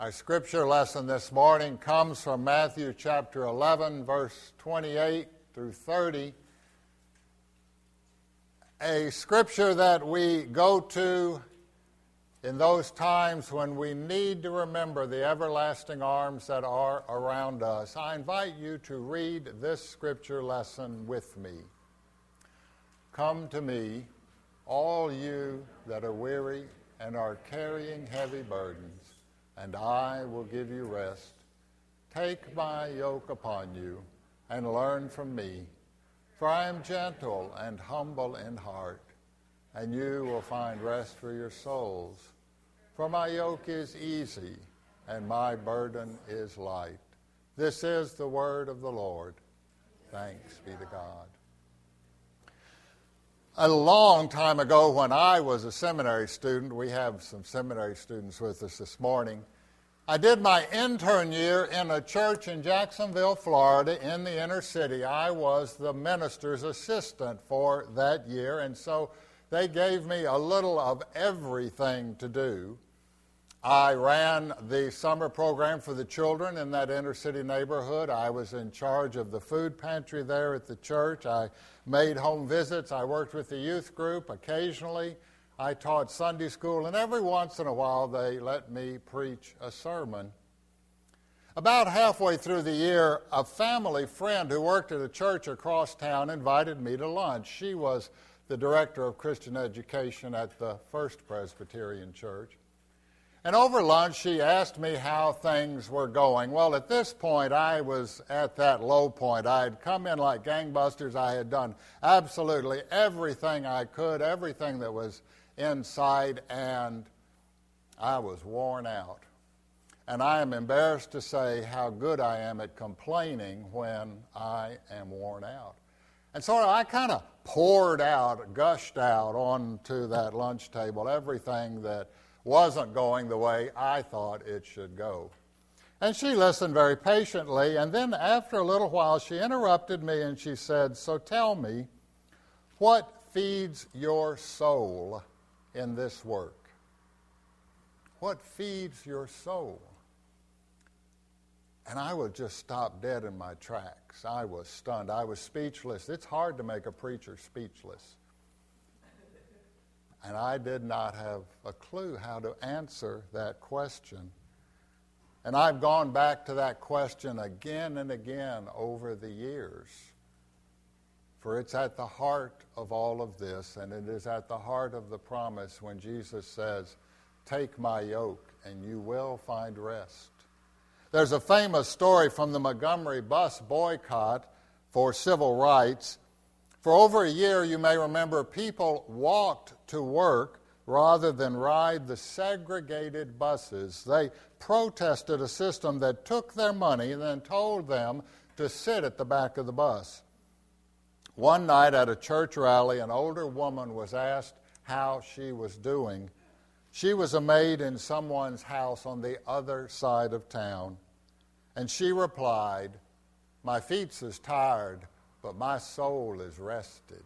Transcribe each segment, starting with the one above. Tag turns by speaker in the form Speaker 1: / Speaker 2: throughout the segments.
Speaker 1: Our scripture lesson this morning comes from Matthew chapter 11, verse 28 through 30. A scripture that we go to in those times when we need to remember the everlasting arms that are around us. I invite you to read this scripture lesson with me. Come to me, all you that are weary and are carrying heavy burdens and I will give you rest. Take my yoke upon you and learn from me, for I am gentle and humble in heart, and you will find rest for your souls. For my yoke is easy and my burden is light. This is the word of the Lord. Thanks be to God. A long time ago, when I was a seminary student, we have some seminary students with us this morning. I did my intern year in a church in Jacksonville, Florida, in the inner city. I was the minister's assistant for that year, and so they gave me a little of everything to do. I ran the summer program for the children in that inner city neighborhood. I was in charge of the food pantry there at the church. I made home visits. I worked with the youth group occasionally. I taught Sunday school, and every once in a while they let me preach a sermon. About halfway through the year, a family friend who worked at a church across town invited me to lunch. She was the director of Christian education at the First Presbyterian Church. And over lunch, she asked me how things were going. Well, at this point, I was at that low point. I had come in like gangbusters. I had done absolutely everything I could, everything that was inside, and I was worn out. And I am embarrassed to say how good I am at complaining when I am worn out. And so I kind of poured out, gushed out onto that lunch table everything that wasn't going the way I thought it should go. And she listened very patiently, and then after a little while, she interrupted me and she said, So tell me, what feeds your soul in this work? What feeds your soul? And I would just stop dead in my tracks. I was stunned. I was speechless. It's hard to make a preacher speechless. And I did not have a clue how to answer that question. And I've gone back to that question again and again over the years. For it's at the heart of all of this, and it is at the heart of the promise when Jesus says, Take my yoke, and you will find rest. There's a famous story from the Montgomery bus boycott for civil rights for over a year, you may remember, people walked to work rather than ride the segregated buses. They protested a system that took their money and then told them to sit at the back of the bus. One night at a church rally, an older woman was asked how she was doing. She was a maid in someone's house on the other side of town. And she replied, My feet's is tired but my soul is rested.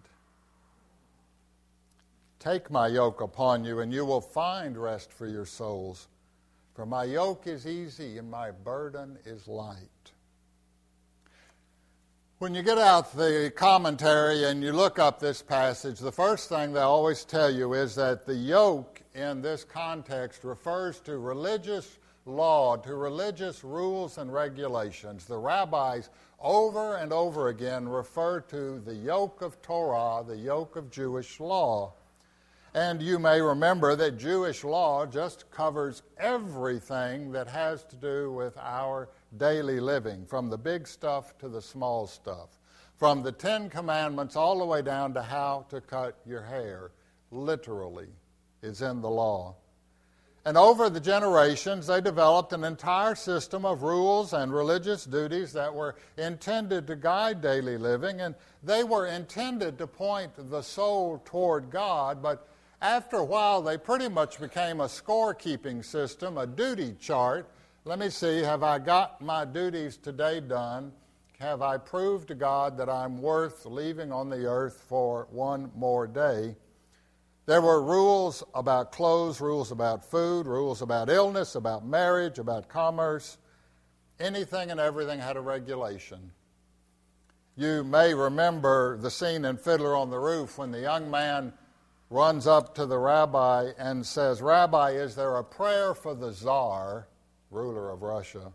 Speaker 1: Take my yoke upon you, and you will find rest for your souls. For my yoke is easy and my burden is light. When you get out the commentary and you look up this passage, the first thing they always tell you is that the yoke in this context refers to religious law, to religious rules and regulations. The rabbis over and over again refer to the yoke of Torah, the yoke of Jewish law. And you may remember that Jewish law just covers everything that has to do with our daily living, from the big stuff to the small stuff, from the Ten Commandments all the way down to how to cut your hair, literally, is in the law. And over the generations, they developed an entire system of rules and religious duties that were intended to guide daily living, and they were intended to point the soul toward God. But after a while, they pretty much became a scorekeeping system, a duty chart. Let me see, have I got my duties today done? Have I proved to God that I'm worth leaving on the earth for one more day? There were rules about clothes, rules about food, rules about illness, about marriage, about commerce. Anything and everything had a regulation. You may remember the scene in Fiddler on the Roof when the young man runs up to the rabbi and says, Rabbi, is there a prayer for the czar, ruler of Russia?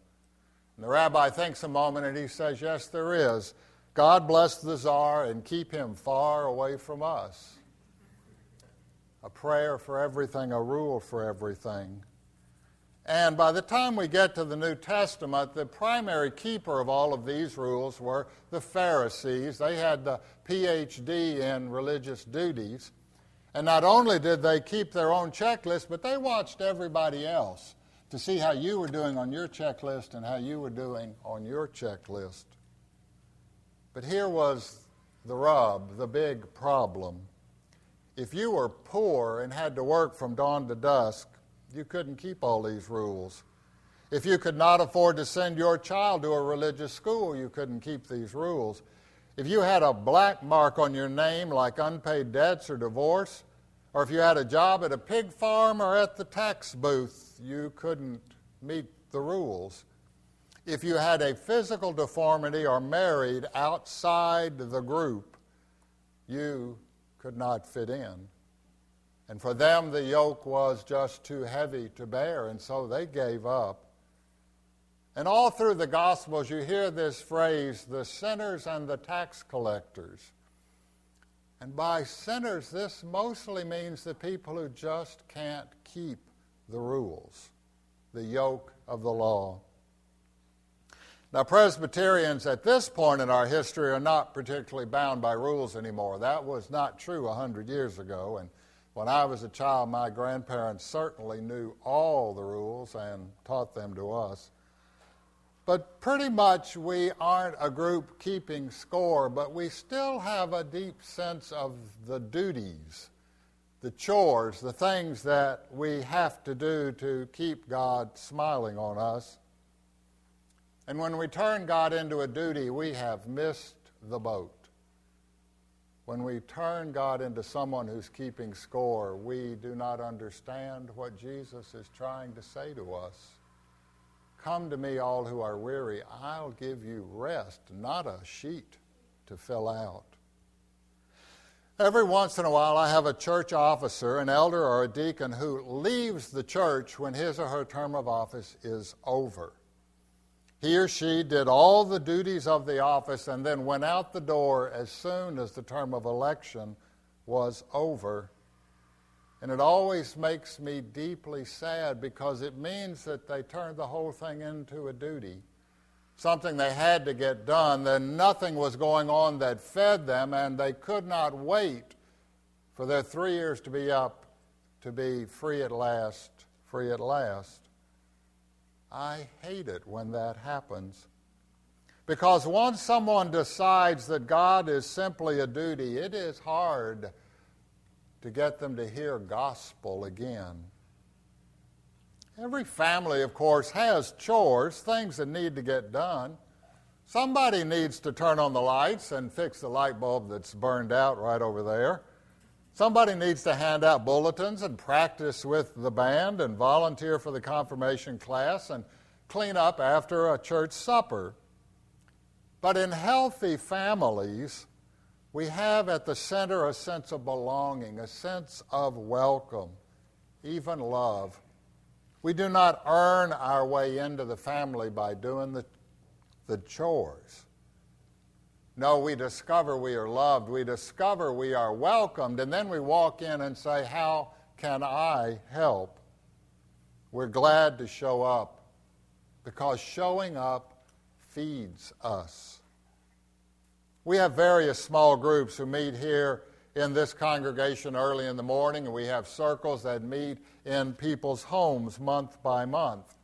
Speaker 1: And the rabbi thinks a moment and he says, Yes, there is. God bless the czar and keep him far away from us. A prayer for everything, a rule for everything. And by the time we get to the New Testament, the primary keeper of all of these rules were the Pharisees. They had the PhD in religious duties. And not only did they keep their own checklist, but they watched everybody else to see how you were doing on your checklist and how you were doing on your checklist. But here was the rub, the big problem. If you were poor and had to work from dawn to dusk, you couldn't keep all these rules. If you could not afford to send your child to a religious school, you couldn't keep these rules. If you had a black mark on your name, like unpaid debts or divorce, or if you had a job at a pig farm or at the tax booth, you couldn't meet the rules. If you had a physical deformity or married outside the group, you could not fit in. And for them, the yoke was just too heavy to bear, and so they gave up. And all through the Gospels, you hear this phrase the sinners and the tax collectors. And by sinners, this mostly means the people who just can't keep the rules, the yoke of the law. Now, Presbyterians at this point in our history are not particularly bound by rules anymore. That was not true a hundred years ago. And when I was a child, my grandparents certainly knew all the rules and taught them to us. But pretty much we aren't a group keeping score, but we still have a deep sense of the duties, the chores, the things that we have to do to keep God smiling on us. And when we turn God into a duty, we have missed the boat. When we turn God into someone who's keeping score, we do not understand what Jesus is trying to say to us. Come to me, all who are weary. I'll give you rest, not a sheet to fill out. Every once in a while, I have a church officer, an elder, or a deacon who leaves the church when his or her term of office is over. He or she did all the duties of the office and then went out the door as soon as the term of election was over. And it always makes me deeply sad because it means that they turned the whole thing into a duty, something they had to get done. Then nothing was going on that fed them, and they could not wait for their three years to be up to be free at last, free at last. I hate it when that happens. Because once someone decides that God is simply a duty, it is hard to get them to hear gospel again. Every family, of course, has chores, things that need to get done. Somebody needs to turn on the lights and fix the light bulb that's burned out right over there. Somebody needs to hand out bulletins and practice with the band and volunteer for the confirmation class and clean up after a church supper. But in healthy families, we have at the center a sense of belonging, a sense of welcome, even love. We do not earn our way into the family by doing the, the chores. No, we discover we are loved. We discover we are welcomed. And then we walk in and say, How can I help? We're glad to show up because showing up feeds us. We have various small groups who meet here in this congregation early in the morning, and we have circles that meet in people's homes month by month.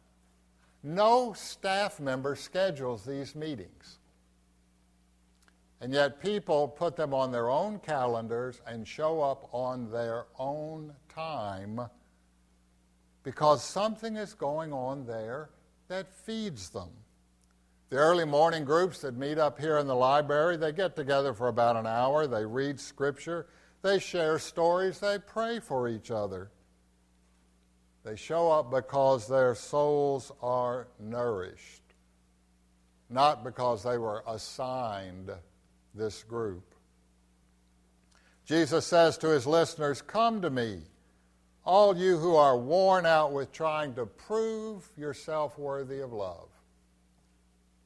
Speaker 1: No staff member schedules these meetings. And yet, people put them on their own calendars and show up on their own time because something is going on there that feeds them. The early morning groups that meet up here in the library, they get together for about an hour. They read scripture. They share stories, they pray for each other. They show up because their souls are nourished, not because they were assigned this group. Jesus says to his listeners, Come to me, all you who are worn out with trying to prove yourself worthy of love,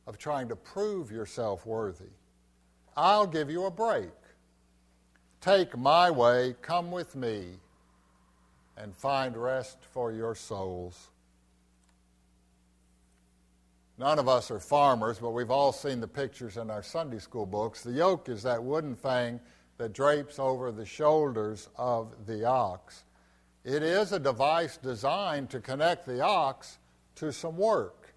Speaker 1: of trying to prove yourself worthy. I'll give you a break. Take my way, come with me, and find rest for your souls. None of us are farmers, but we've all seen the pictures in our Sunday school books. The yoke is that wooden thing that drapes over the shoulders of the ox. It is a device designed to connect the ox to some work.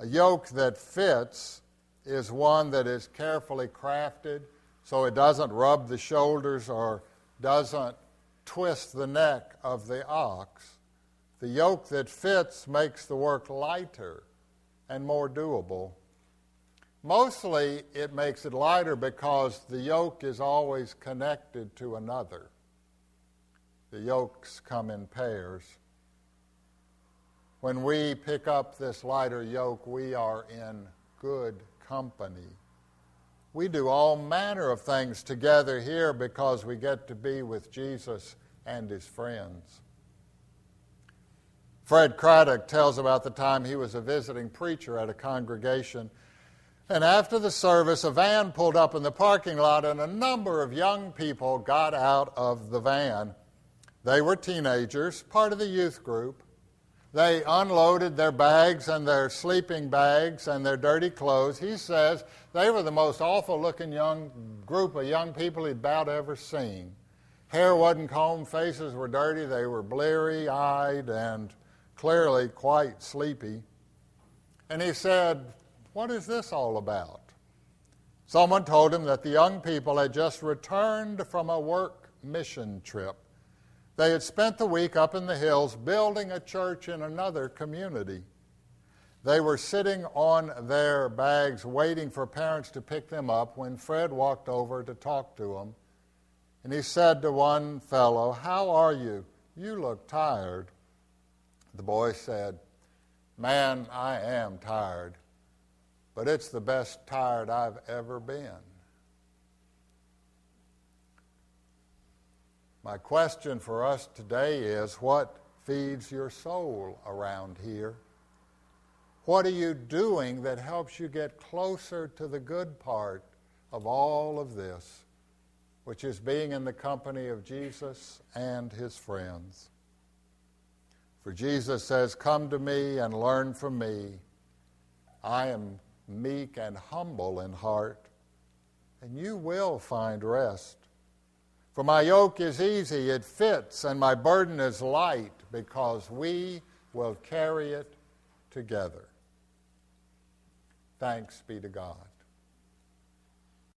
Speaker 1: A yoke that fits is one that is carefully crafted so it doesn't rub the shoulders or doesn't twist the neck of the ox. The yoke that fits makes the work lighter and more doable. Mostly it makes it lighter because the yoke is always connected to another. The yokes come in pairs. When we pick up this lighter yoke, we are in good company. We do all manner of things together here because we get to be with Jesus and his friends. Fred Craddock tells about the time he was a visiting preacher at a congregation. And after the service, a van pulled up in the parking lot, and a number of young people got out of the van. They were teenagers, part of the youth group. They unloaded their bags and their sleeping bags and their dirty clothes. He says they were the most awful looking young group of young people he'd about ever seen. Hair wasn't combed, faces were dirty, they were bleary eyed and clearly quite sleepy. And he said, What is this all about? Someone told him that the young people had just returned from a work mission trip. They had spent the week up in the hills building a church in another community. They were sitting on their bags waiting for parents to pick them up when Fred walked over to talk to them. And he said to one fellow, How are you? You look tired. The boy said, Man, I am tired, but it's the best tired I've ever been. My question for us today is what feeds your soul around here? What are you doing that helps you get closer to the good part of all of this, which is being in the company of Jesus and his friends? For Jesus says, Come to me and learn from me. I am meek and humble in heart, and you will find rest. For my yoke is easy, it fits, and my burden is light, because we will carry it together. Thanks be to God.